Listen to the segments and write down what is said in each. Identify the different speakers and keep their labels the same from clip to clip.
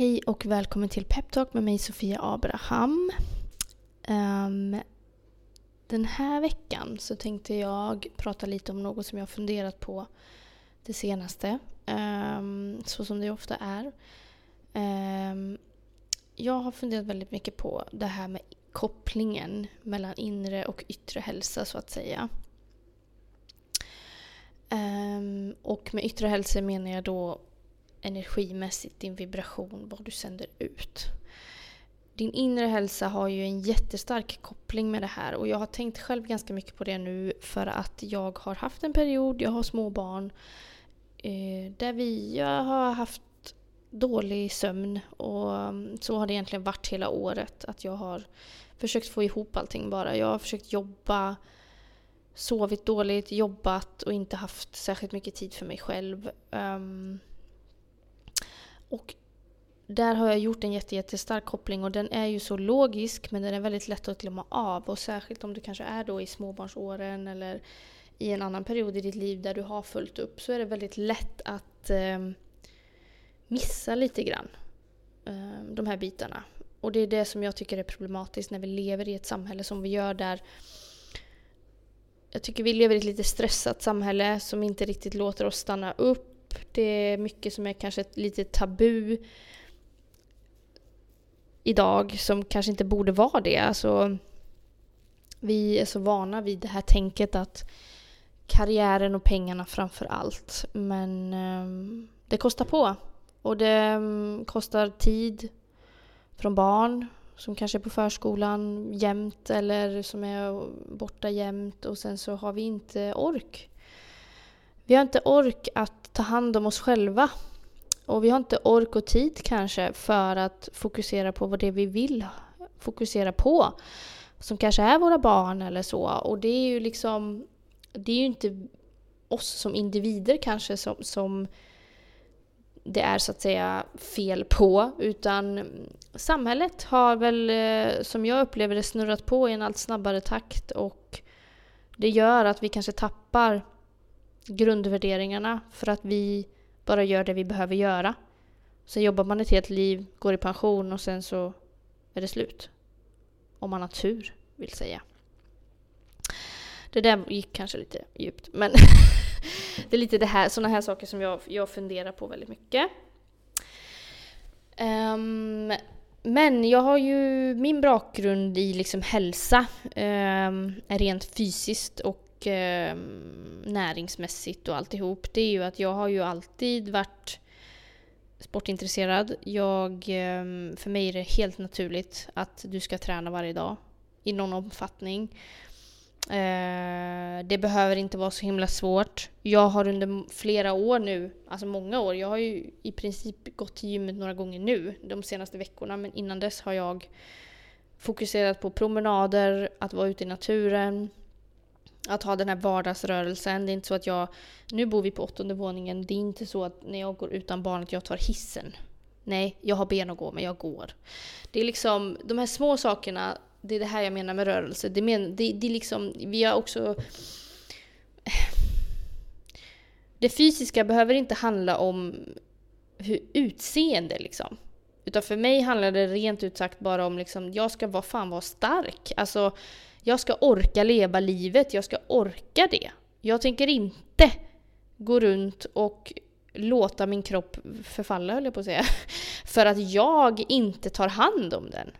Speaker 1: Hej och välkommen till Peptalk med mig Sofia Abraham. Um, den här veckan så tänkte jag prata lite om något som jag funderat på det senaste. Um, så som det ofta är. Um, jag har funderat väldigt mycket på det här med kopplingen mellan inre och yttre hälsa så att säga. och med yttre hälsa menar jag då energimässigt, din vibration, vad du sänder ut. Din inre hälsa har ju en jättestark koppling med det här och jag har tänkt själv ganska mycket på det nu för att jag har haft en period, jag har små barn, eh, där vi, jag har haft dålig sömn och mm, så har det egentligen varit hela året. Att jag har försökt få ihop allting bara. Jag har försökt jobba, sovit dåligt, jobbat och inte haft särskilt mycket tid för mig själv. Um, och där har jag gjort en jättestark koppling och den är ju så logisk men den är väldigt lätt att glömma av. Och särskilt om du kanske är då i småbarnsåren eller i en annan period i ditt liv där du har fullt upp så är det väldigt lätt att eh, missa lite grann eh, de här bitarna. Och det är det som jag tycker är problematiskt när vi lever i ett samhälle som vi gör där jag tycker vi lever i ett lite stressat samhälle som inte riktigt låter oss stanna upp det är mycket som är kanske lite tabu idag som kanske inte borde vara det. Alltså, vi är så vana vid det här tänket att karriären och pengarna framför allt. Men eh, det kostar på. Och det um, kostar tid från barn som kanske är på förskolan jämt eller som är borta jämt och sen så har vi inte ork. Vi har inte ork att ta hand om oss själva. Och vi har inte ork och tid kanske för att fokusera på vad det vi vill fokusera på. Som kanske är våra barn eller så. Och det är ju liksom, det är ju inte oss som individer kanske som, som det är så att säga fel på. Utan samhället har väl, eh, som jag upplever det, snurrat på i en allt snabbare takt. Och det gör att vi kanske tappar grundvärderingarna för att vi bara gör det vi behöver göra. Sen jobbar man ett helt liv, går i pension och sen så är det slut. Om man har tur, vill säga. Det där gick kanske lite djupt, men det är lite det här, sådana här saker som jag, jag funderar på väldigt mycket. Um, men jag har ju min bakgrund i liksom hälsa, um, rent fysiskt och eh, näringsmässigt och alltihop, det är ju att jag har ju alltid varit sportintresserad. Jag, eh, för mig är det helt naturligt att du ska träna varje dag i någon omfattning. Eh, det behöver inte vara så himla svårt. Jag har under flera år nu, alltså många år, jag har ju i princip gått till gymmet några gånger nu de senaste veckorna men innan dess har jag fokuserat på promenader, att vara ute i naturen, att ha den här vardagsrörelsen. Det är inte så att jag... Nu bor vi på åttonde våningen. Det är inte så att när jag går utan barnet jag tar hissen. Nej, jag har ben att gå men jag går. Det är liksom de här små sakerna. Det är det här jag menar med rörelse. Det, men, det, det är liksom, vi har också... Det fysiska behöver inte handla om hur utseende liksom. Utan för mig handlar det rent ut sagt bara om liksom, jag ska vara fan vara stark. Alltså, jag ska orka leva livet, jag ska orka det. Jag tänker inte gå runt och låta min kropp förfalla, höll jag på att säga. För att jag inte tar hand om den.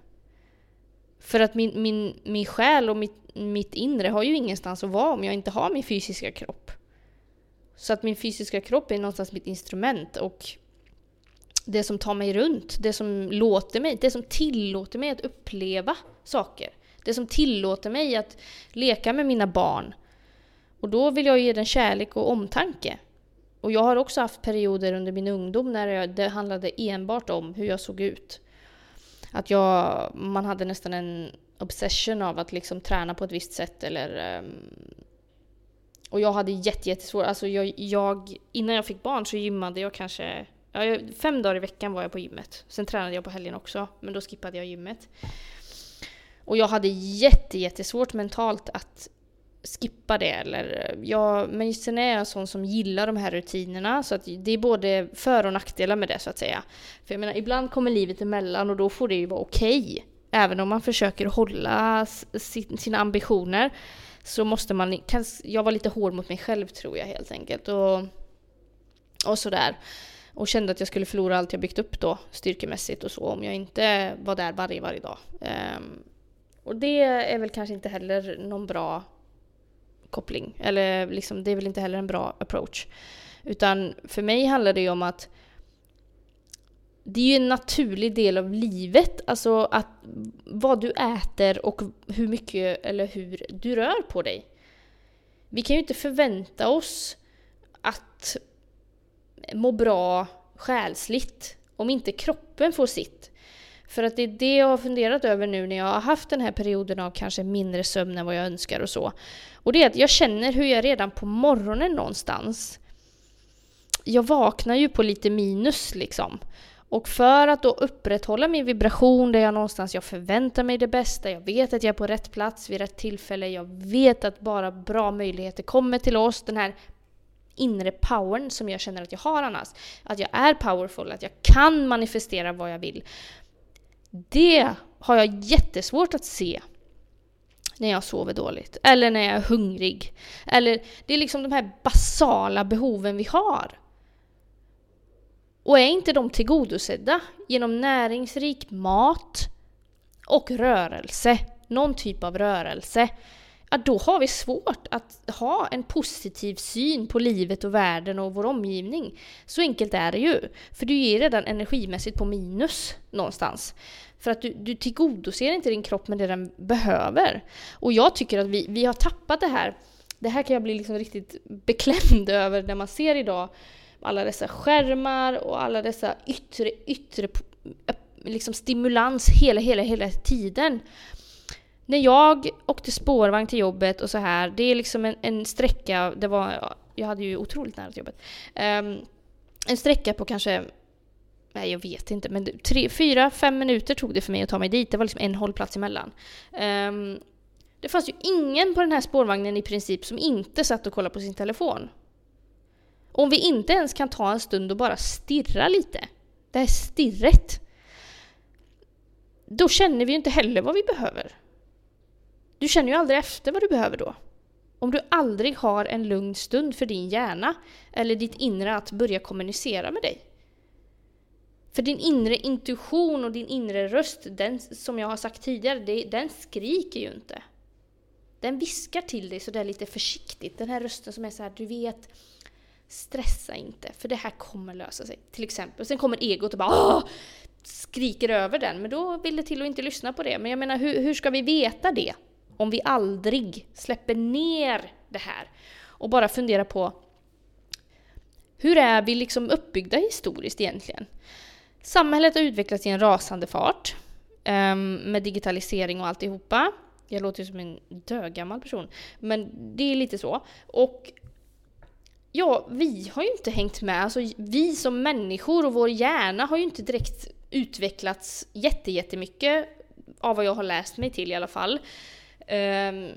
Speaker 1: För att min, min, min själ och mitt, mitt inre har ju ingenstans att vara om jag inte har min fysiska kropp. Så att min fysiska kropp är någonstans mitt instrument och det som tar mig runt, det som låter mig, det som tillåter mig att uppleva saker. Det som tillåter mig att leka med mina barn. Och då vill jag ge den kärlek och omtanke. Och jag har också haft perioder under min ungdom när det handlade enbart om hur jag såg ut. Att jag, man hade nästan en obsession av att liksom träna på ett visst sätt eller... Ehm, och jag hade jättesvårt, alltså jag, jag, innan jag fick barn så gymmade jag kanske Ja, fem dagar i veckan var jag på gymmet. Sen tränade jag på helgen också, men då skippade jag gymmet. Och jag hade jätte, jättesvårt mentalt att skippa det eller jag, men sen är jag en sån som gillar de här rutinerna så att det är både för och nackdelar med det så att säga. För jag menar ibland kommer livet emellan och då får det ju vara okej. Okay. Även om man försöker hålla sina ambitioner så måste man, jag var lite hård mot mig själv tror jag helt enkelt och, och sådär. Och kände att jag skulle förlora allt jag byggt upp då styrkemässigt och så om jag inte var där varje, varje dag. Um, och det är väl kanske inte heller någon bra koppling. Eller liksom, det är väl inte heller en bra approach. Utan för mig handlar det ju om att det är ju en naturlig del av livet, alltså att vad du äter och hur mycket eller hur du rör på dig. Vi kan ju inte förvänta oss att må bra själsligt om inte kroppen får sitt. För att det är det jag har funderat över nu när jag har haft den här perioden av kanske mindre sömn än vad jag önskar och så. Och det är att jag känner hur jag redan på morgonen någonstans, jag vaknar ju på lite minus liksom. Och för att då upprätthålla min vibration där jag någonstans jag förväntar mig det bästa, jag vet att jag är på rätt plats vid rätt tillfälle, jag vet att bara bra möjligheter kommer till oss. Den här inre powern som jag känner att jag har annars. Att jag är powerful, att jag kan manifestera vad jag vill. Det har jag jättesvårt att se när jag sover dåligt. Eller när jag är hungrig. Eller det är liksom de här basala behoven vi har. Och är inte de tillgodosedda genom näringsrik mat och rörelse, någon typ av rörelse, ja, då har vi svårt att ha en positiv syn på livet och världen och vår omgivning. Så enkelt är det ju. För du är redan energimässigt på minus någonstans. För att du, du tillgodoser inte din kropp med det den behöver. Och jag tycker att vi, vi har tappat det här. Det här kan jag bli liksom riktigt beklämd över när man ser idag alla dessa skärmar och alla dessa yttre, yttre eh, liksom stimulans hela, hela, hela tiden. När jag åkte spårvagn till jobbet och så här, det är liksom en, en sträcka, det var, jag hade ju otroligt nära till jobbet. Um, en sträcka på kanske Nej, jag vet inte, men tre, fyra, fem minuter tog det för mig att ta mig dit. Det var liksom en hållplats emellan. Um, det fanns ju ingen på den här spårvagnen i princip som inte satt och kollade på sin telefon. Om vi inte ens kan ta en stund och bara stirra lite, det här stirret, då känner vi ju inte heller vad vi behöver. Du känner ju aldrig efter vad du behöver då. Om du aldrig har en lugn stund för din hjärna eller ditt inre att börja kommunicera med dig. För din inre intuition och din inre röst, den, som jag har sagt tidigare, den skriker ju inte. Den viskar till dig sådär lite försiktigt. Den här rösten som är så här, du vet, stressa inte, för det här kommer lösa sig. Till exempel. Sen kommer egot och bara Åh! skriker över den, men då vill det till att inte lyssna på det. Men jag menar, hur, hur ska vi veta det? Om vi aldrig släpper ner det här och bara funderar på hur är vi liksom uppbyggda historiskt egentligen? Samhället har utvecklats i en rasande fart um, med digitalisering och alltihopa. Jag låter ju som en dögammal person, men det är lite så. Och ja, vi har ju inte hängt med. Alltså, vi som människor och vår hjärna har ju inte direkt utvecklats jättemycket av vad jag har läst mig till i alla fall. Um,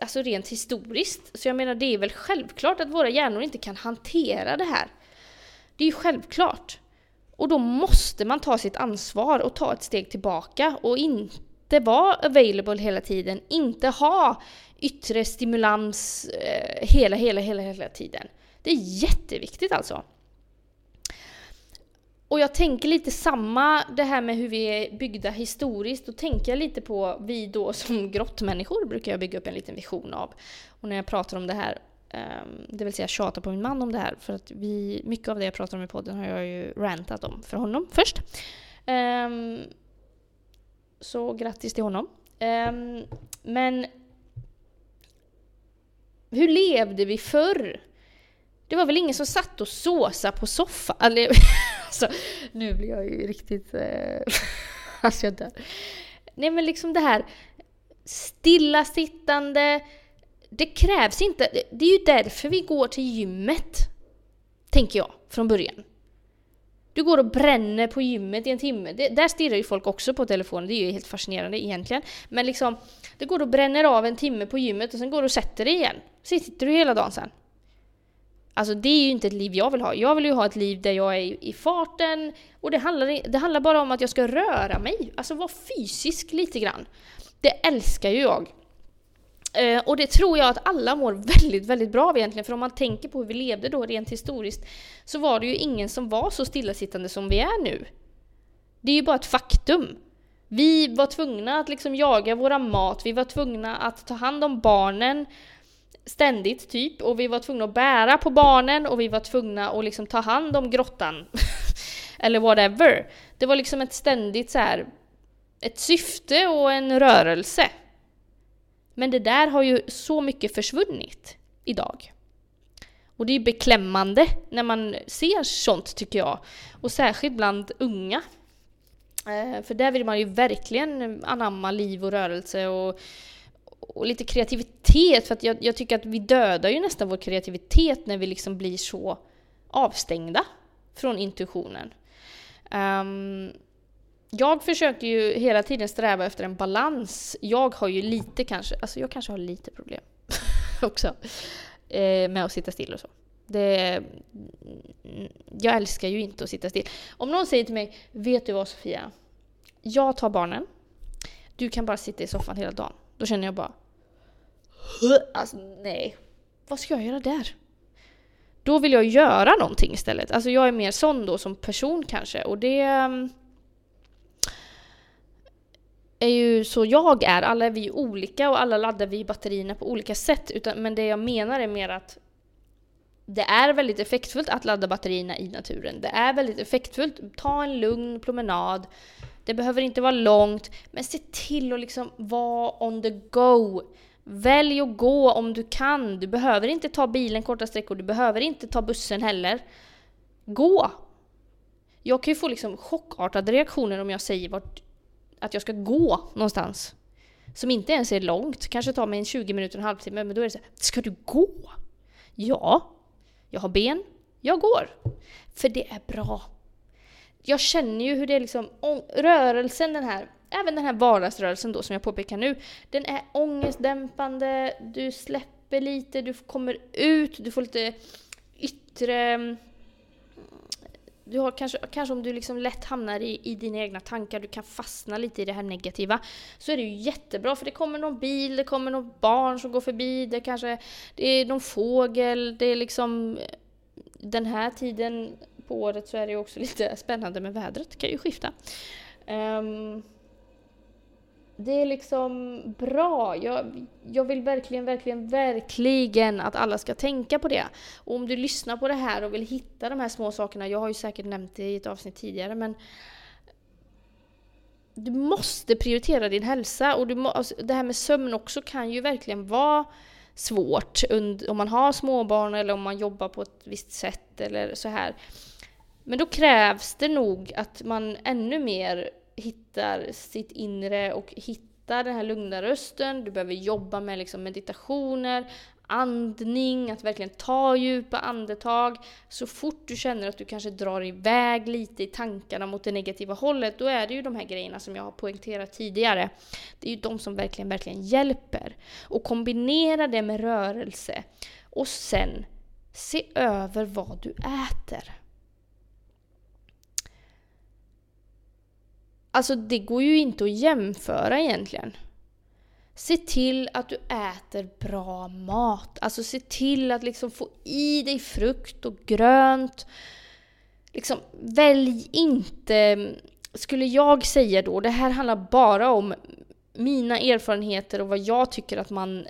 Speaker 1: alltså rent historiskt. Så jag menar, det är väl självklart att våra hjärnor inte kan hantera det här. Det är ju självklart. Och då måste man ta sitt ansvar och ta ett steg tillbaka och inte vara available hela tiden. Inte ha yttre stimulans eh, hela, hela, hela, hela tiden. Det är jätteviktigt alltså. Och jag tänker lite samma, det här med hur vi är byggda historiskt, då tänker jag lite på vi då som grottmänniskor brukar jag bygga upp en liten vision av. Och när jag pratar om det här, ehm, det vill säga tjata på min man om det här, för att vi, mycket av det jag pratar om i podden har jag ju rantat om för honom först. Ehm, så grattis till honom. Ehm, men hur levde vi förr? Det var väl ingen som satt och såsa på soffan? Alltså, alltså, nu blir jag ju riktigt... Eh, alltså jag dör. Nej men liksom det här stillasittande. Det krävs inte. Det är ju därför vi går till gymmet. Tänker jag från början. Du går och bränner på gymmet i en timme. Det, där stirrar ju folk också på telefonen, det är ju helt fascinerande egentligen. Men liksom, du går och bränner av en timme på gymmet och sen går du och sätter dig igen. Så sitter du hela dagen sen. Alltså det är ju inte ett liv jag vill ha. Jag vill ju ha ett liv där jag är i farten och det handlar, det handlar bara om att jag ska röra mig. Alltså vara fysisk lite grann. Det älskar ju jag. Eh, och det tror jag att alla mår väldigt, väldigt bra av egentligen. För om man tänker på hur vi levde då rent historiskt så var det ju ingen som var så stillasittande som vi är nu. Det är ju bara ett faktum. Vi var tvungna att liksom jaga våra mat, vi var tvungna att ta hand om barnen ständigt typ och vi var tvungna att bära på barnen och vi var tvungna att liksom ta hand om grottan. Eller whatever. Det var liksom ett ständigt så här, ett syfte och en rörelse. Men det där har ju så mycket försvunnit idag. Och det är beklämmande när man ser sånt tycker jag. Och särskilt bland unga. Eh, för där vill man ju verkligen anamma liv och rörelse och, och lite kreativitet. För att jag, jag, tycker att vi dödar ju nästan vår kreativitet när vi liksom blir så avstängda från intuitionen. Um, jag försöker ju hela tiden sträva efter en balans. Jag har ju lite kanske, alltså jag kanske har lite problem också eh, med att sitta still och så. Det, jag älskar ju inte att sitta still. Om någon säger till mig, vet du vad Sofia? Jag tar barnen, du kan bara sitta i soffan hela dagen. Då känner jag bara, alltså nej, vad ska jag göra där? Då vill jag göra någonting istället. Alltså jag är mer sån då som person kanske och det mm, är ju så jag är. Alla är vi olika och alla laddar vi batterierna på olika sätt. Utan, men det jag menar är mer att det är väldigt effektfullt att ladda batterierna i naturen. Det är väldigt effektfullt. Ta en lugn promenad. Det behöver inte vara långt, men se till att liksom vara on the go. Välj att gå om du kan. Du behöver inte ta bilen korta sträckor, du behöver inte ta bussen heller. Gå! Jag kan ju få liksom chockartade reaktioner om jag säger vart att jag ska gå någonstans. Som inte ens är långt, kanske tar mig en 20 minuter, en halvtimme, men då är det så här, ska du gå? Ja, jag har ben, jag går. För det är bra. Jag känner ju hur det är liksom, rörelsen den här, även den här vardagsrörelsen då som jag påpekar nu, den är ångestdämpande, du släpper lite, du kommer ut, du får lite yttre mm, du har kanske, kanske om du liksom lätt hamnar i, i dina egna tankar, du kan fastna lite i det här negativa, så är det ju jättebra för det kommer någon bil, det kommer något barn som går förbi, det kanske det är någon fågel, det är liksom den här tiden på året så är det ju också lite spännande med vädret, det kan ju skifta. Um, det är liksom bra. Jag, jag vill verkligen, verkligen, verkligen att alla ska tänka på det. Och om du lyssnar på det här och vill hitta de här små sakerna, jag har ju säkert nämnt det i ett avsnitt tidigare, men du måste prioritera din hälsa. Och du må, alltså, det här med sömn också kan ju verkligen vara svårt om man har småbarn eller om man jobbar på ett visst sätt eller så här. Men då krävs det nog att man ännu mer hittar sitt inre och hittar den här lugna rösten. Du behöver jobba med liksom meditationer, andning, att verkligen ta djupa andetag. Så fort du känner att du kanske drar iväg lite i tankarna mot det negativa hållet, då är det ju de här grejerna som jag har poängterat tidigare. Det är ju de som verkligen, verkligen hjälper. Och kombinera det med rörelse. Och sen se över vad du äter. Alltså det går ju inte att jämföra egentligen. Se till att du äter bra mat. Alltså se till att liksom få i dig frukt och grönt. Liksom, välj inte, skulle jag säga då, det här handlar bara om mina erfarenheter och vad jag tycker att man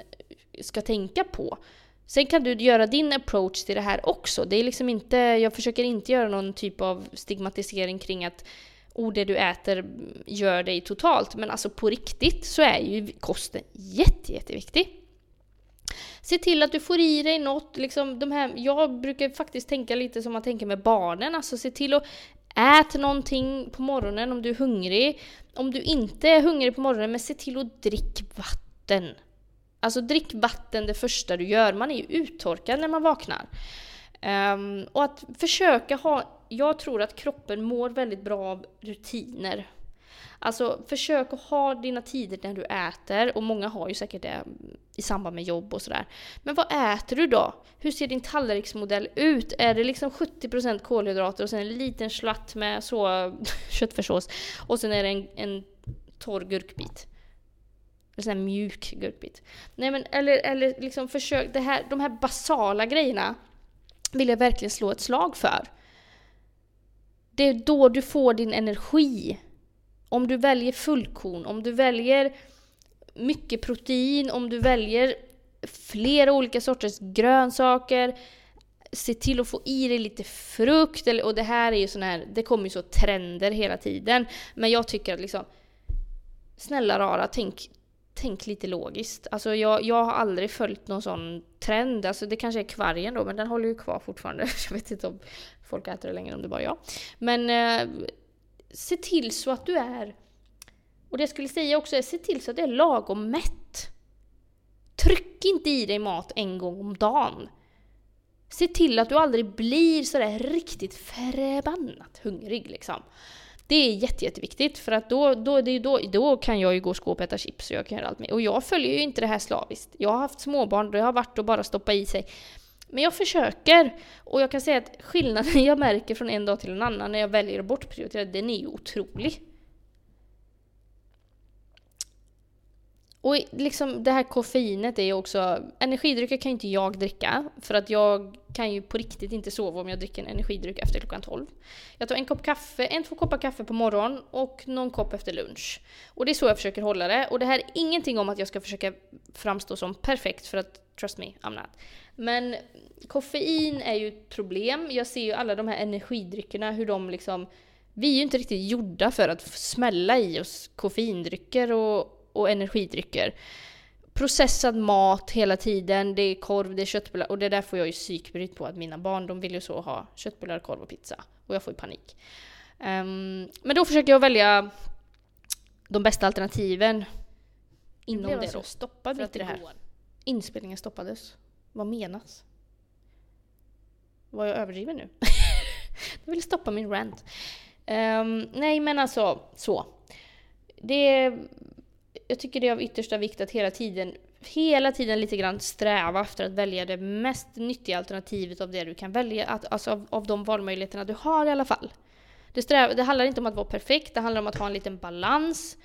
Speaker 1: ska tänka på. Sen kan du göra din approach till det här också. Det är liksom inte, jag försöker inte göra någon typ av stigmatisering kring att och det du äter gör dig totalt. Men alltså på riktigt så är ju kosten jätte, jätteviktig. Se till att du får i dig något, liksom de här, jag brukar faktiskt tänka lite som man tänker med barnen, alltså se till att äta någonting på morgonen om du är hungrig. Om du inte är hungrig på morgonen, men se till att dricka vatten. Alltså drick vatten det första du gör, man är ju uttorkad när man vaknar. Um, och att försöka ha jag tror att kroppen mår väldigt bra av rutiner. Alltså försök att ha dina tider när du äter och många har ju säkert det i samband med jobb och sådär. Men vad äter du då? Hur ser din tallriksmodell ut? Är det liksom 70% kolhydrater och sen en liten slatt med så köttfärssås och sen är det en, en torr gurkbit? En sån här mjuk gurkbit. Nej men eller, eller liksom försök, det här, de här basala grejerna vill jag verkligen slå ett slag för. Det är då du får din energi. Om du väljer fullkorn, om du väljer mycket protein, om du väljer flera olika sorters grönsaker, se till att få i dig lite frukt, och det här är ju sån här, det kommer ju så trender hela tiden. Men jag tycker att liksom, snälla rara, tänk, tänk lite logiskt. Alltså jag, jag har aldrig följt någon sån trend. Alltså det kanske är kvargen då, men den håller ju kvar fortfarande. Jag vet inte om folk äter det längre, om det bara jag. Men eh, se till så att du är... Och det jag skulle säga också är, se till så att du är lagom mätt. Tryck inte i dig mat en gång om dagen. Se till att du aldrig blir sådär riktigt förbannat hungrig liksom. Det är jätte, jätteviktigt för att då, då, det är då, då kan jag ju gå och skåpäta chips och jag kan göra allt med. Och jag följer ju inte det här slaviskt. Jag har haft småbarn, och det har varit att bara stoppa i sig. Men jag försöker. Och jag kan säga att skillnaden jag märker från en dag till en annan när jag väljer att bortprioritera, den är ju otrolig. Och liksom det här koffeinet är ju också, energidrycker kan ju inte jag dricka för att jag kan ju på riktigt inte sova om jag dricker en energidryck efter klockan 12. Jag tar en kopp kaffe, en två koppar kaffe på morgonen och någon kopp efter lunch. Och det är så jag försöker hålla det. Och det här är ingenting om att jag ska försöka framstå som perfekt för att trust me, I'm not. Men koffein är ju ett problem. Jag ser ju alla de här energidryckerna, hur de liksom vi är ju inte riktigt gjorda för att smälla i oss koffeindrycker och, och energidrycker. Processad mat hela tiden, det är korv, det är köttbullar och det där får jag ju psykbryt på att mina barn de vill ju så ha köttbullar, korv och pizza. Och jag får ju panik. Um, men då försöker jag välja de bästa alternativen inom det, det alltså då. stoppad mitt i det här. Inspelningen stoppades. Vad menas? Var jag överdriven nu? jag vill stoppa min rant. Um, nej men alltså, så. Det jag tycker det är av yttersta vikt att hela tiden, hela tiden lite grann sträva efter att välja det mest nyttiga alternativet av det du kan välja, att, alltså av, av de valmöjligheterna du har i alla fall. Det, sträva, det handlar inte om att vara perfekt, det handlar om att ha en liten balans.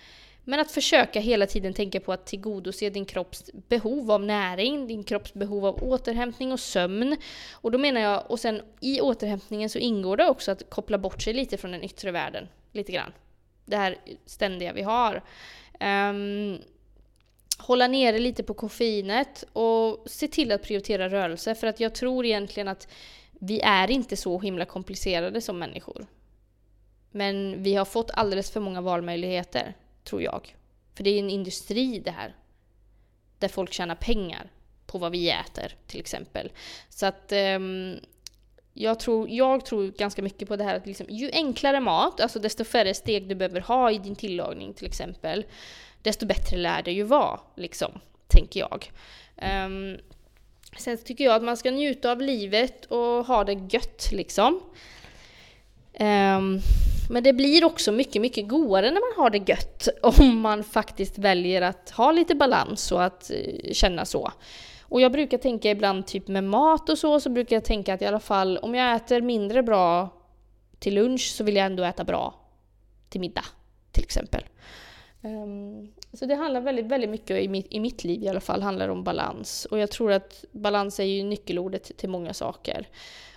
Speaker 1: Men att försöka hela tiden tänka på att tillgodose din kropps behov av näring, din kropps behov av återhämtning och sömn. Och då menar jag, och sen i återhämtningen så ingår det också att koppla bort sig lite från den yttre världen. Lite grann. Det här ständiga vi har. Um, hålla nere lite på koffeinet och se till att prioritera rörelse. För att jag tror egentligen att vi är inte så himla komplicerade som människor. Men vi har fått alldeles för många valmöjligheter, tror jag. För det är en industri det här. Där folk tjänar pengar på vad vi äter, till exempel. Så att um, jag tror, jag tror ganska mycket på det här att liksom, ju enklare mat, alltså desto färre steg du behöver ha i din tillagning till exempel, desto bättre lär det ju vara, liksom, tänker jag. Um, sen tycker jag att man ska njuta av livet och ha det gött, liksom. Um, men det blir också mycket, mycket godare när man har det gött om man faktiskt väljer att ha lite balans och att uh, känna så. Och jag brukar tänka ibland typ med mat och så, så brukar jag tänka att i alla fall om jag äter mindre bra till lunch så vill jag ändå äta bra till middag till exempel. Um, så det handlar väldigt, väldigt mycket i mitt, i mitt liv i alla fall, handlar om balans. Och jag tror att balans är ju nyckelordet till många saker.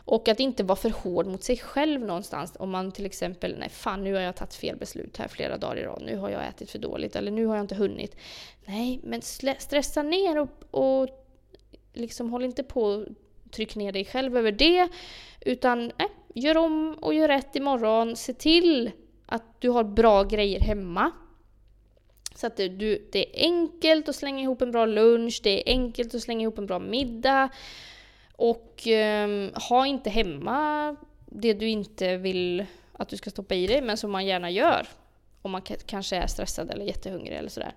Speaker 1: Och att inte vara för hård mot sig själv någonstans. Om man till exempel, nej fan nu har jag tagit fel beslut här flera dagar i rad. Nu har jag ätit för dåligt eller nu har jag inte hunnit. Nej, men stressa ner och, och liksom håll inte på och tryck ner dig själv över det. Utan nej, gör om och gör rätt imorgon. Se till att du har bra grejer hemma. Så att du, det är enkelt att slänga ihop en bra lunch, det är enkelt att slänga ihop en bra middag. Och eh, ha inte hemma det du inte vill att du ska stoppa i dig, men som man gärna gör. Om man kanske är stressad eller jättehungrig eller sådär.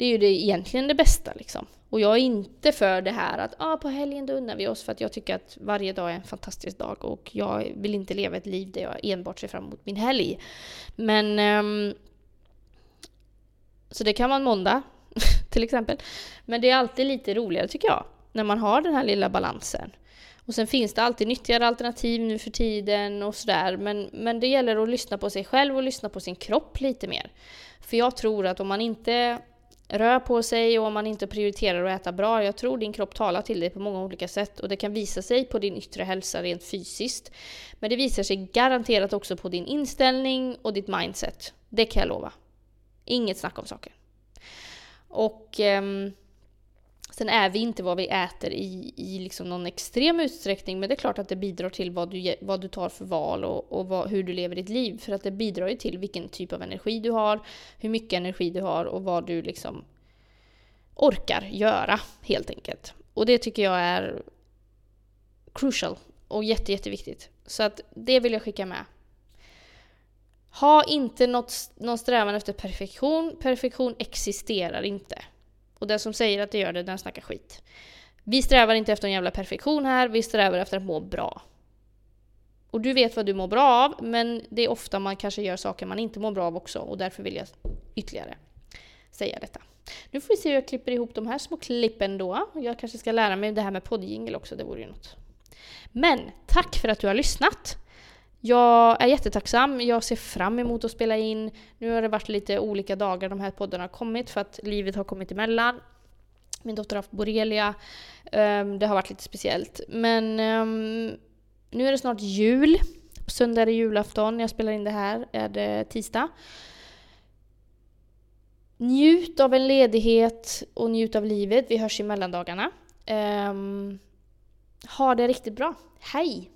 Speaker 1: Det är ju det, egentligen det bästa liksom. Och jag är inte för det här att ah, på helgen då unnar vi oss för att jag tycker att varje dag är en fantastisk dag och jag vill inte leva ett liv där jag enbart ser fram emot min helg. Men... Um, så det kan vara en måndag till exempel. Men det är alltid lite roligare tycker jag, när man har den här lilla balansen. Och sen finns det alltid nyttigare alternativ nu för tiden och sådär. Men, men det gäller att lyssna på sig själv och lyssna på sin kropp lite mer. För jag tror att om man inte rör på sig och om man inte prioriterar att äta bra, jag tror din kropp talar till dig på många olika sätt och det kan visa sig på din yttre hälsa rent fysiskt. Men det visar sig garanterat också på din inställning och ditt mindset. Det kan jag lova. Inget snack om saken. Och um, Sen är vi inte vad vi äter i, i liksom någon extrem utsträckning, men det är klart att det bidrar till vad du, vad du tar för val och, och vad, hur du lever ditt liv. För att det bidrar ju till vilken typ av energi du har, hur mycket energi du har och vad du liksom orkar göra, helt enkelt. Och det tycker jag är crucial och jätte, jätteviktigt. Så att det vill jag skicka med. Ha inte något, någon strävan efter perfektion. Perfektion existerar inte. Och den som säger att det gör det, den snackar skit. Vi strävar inte efter en jävla perfektion här, vi strävar efter att må bra. Och du vet vad du mår bra av, men det är ofta man kanske gör saker man inte mår bra av också och därför vill jag ytterligare säga detta. Nu får vi se hur jag klipper ihop de här små klippen då. Jag kanske ska lära mig det här med poddjingel också, det vore ju något. Men tack för att du har lyssnat! Jag är jättetacksam, jag ser fram emot att spela in. Nu har det varit lite olika dagar de här poddarna har kommit för att livet har kommit emellan. Min dotter har haft borrelia. Ehm, det har varit lite speciellt. Men ehm, nu är det snart jul. På söndag är det julafton. När jag spelar in det här är det tisdag. Njut av en ledighet och njut av livet. Vi hörs i mellandagarna. Ehm, ha det riktigt bra. Hej!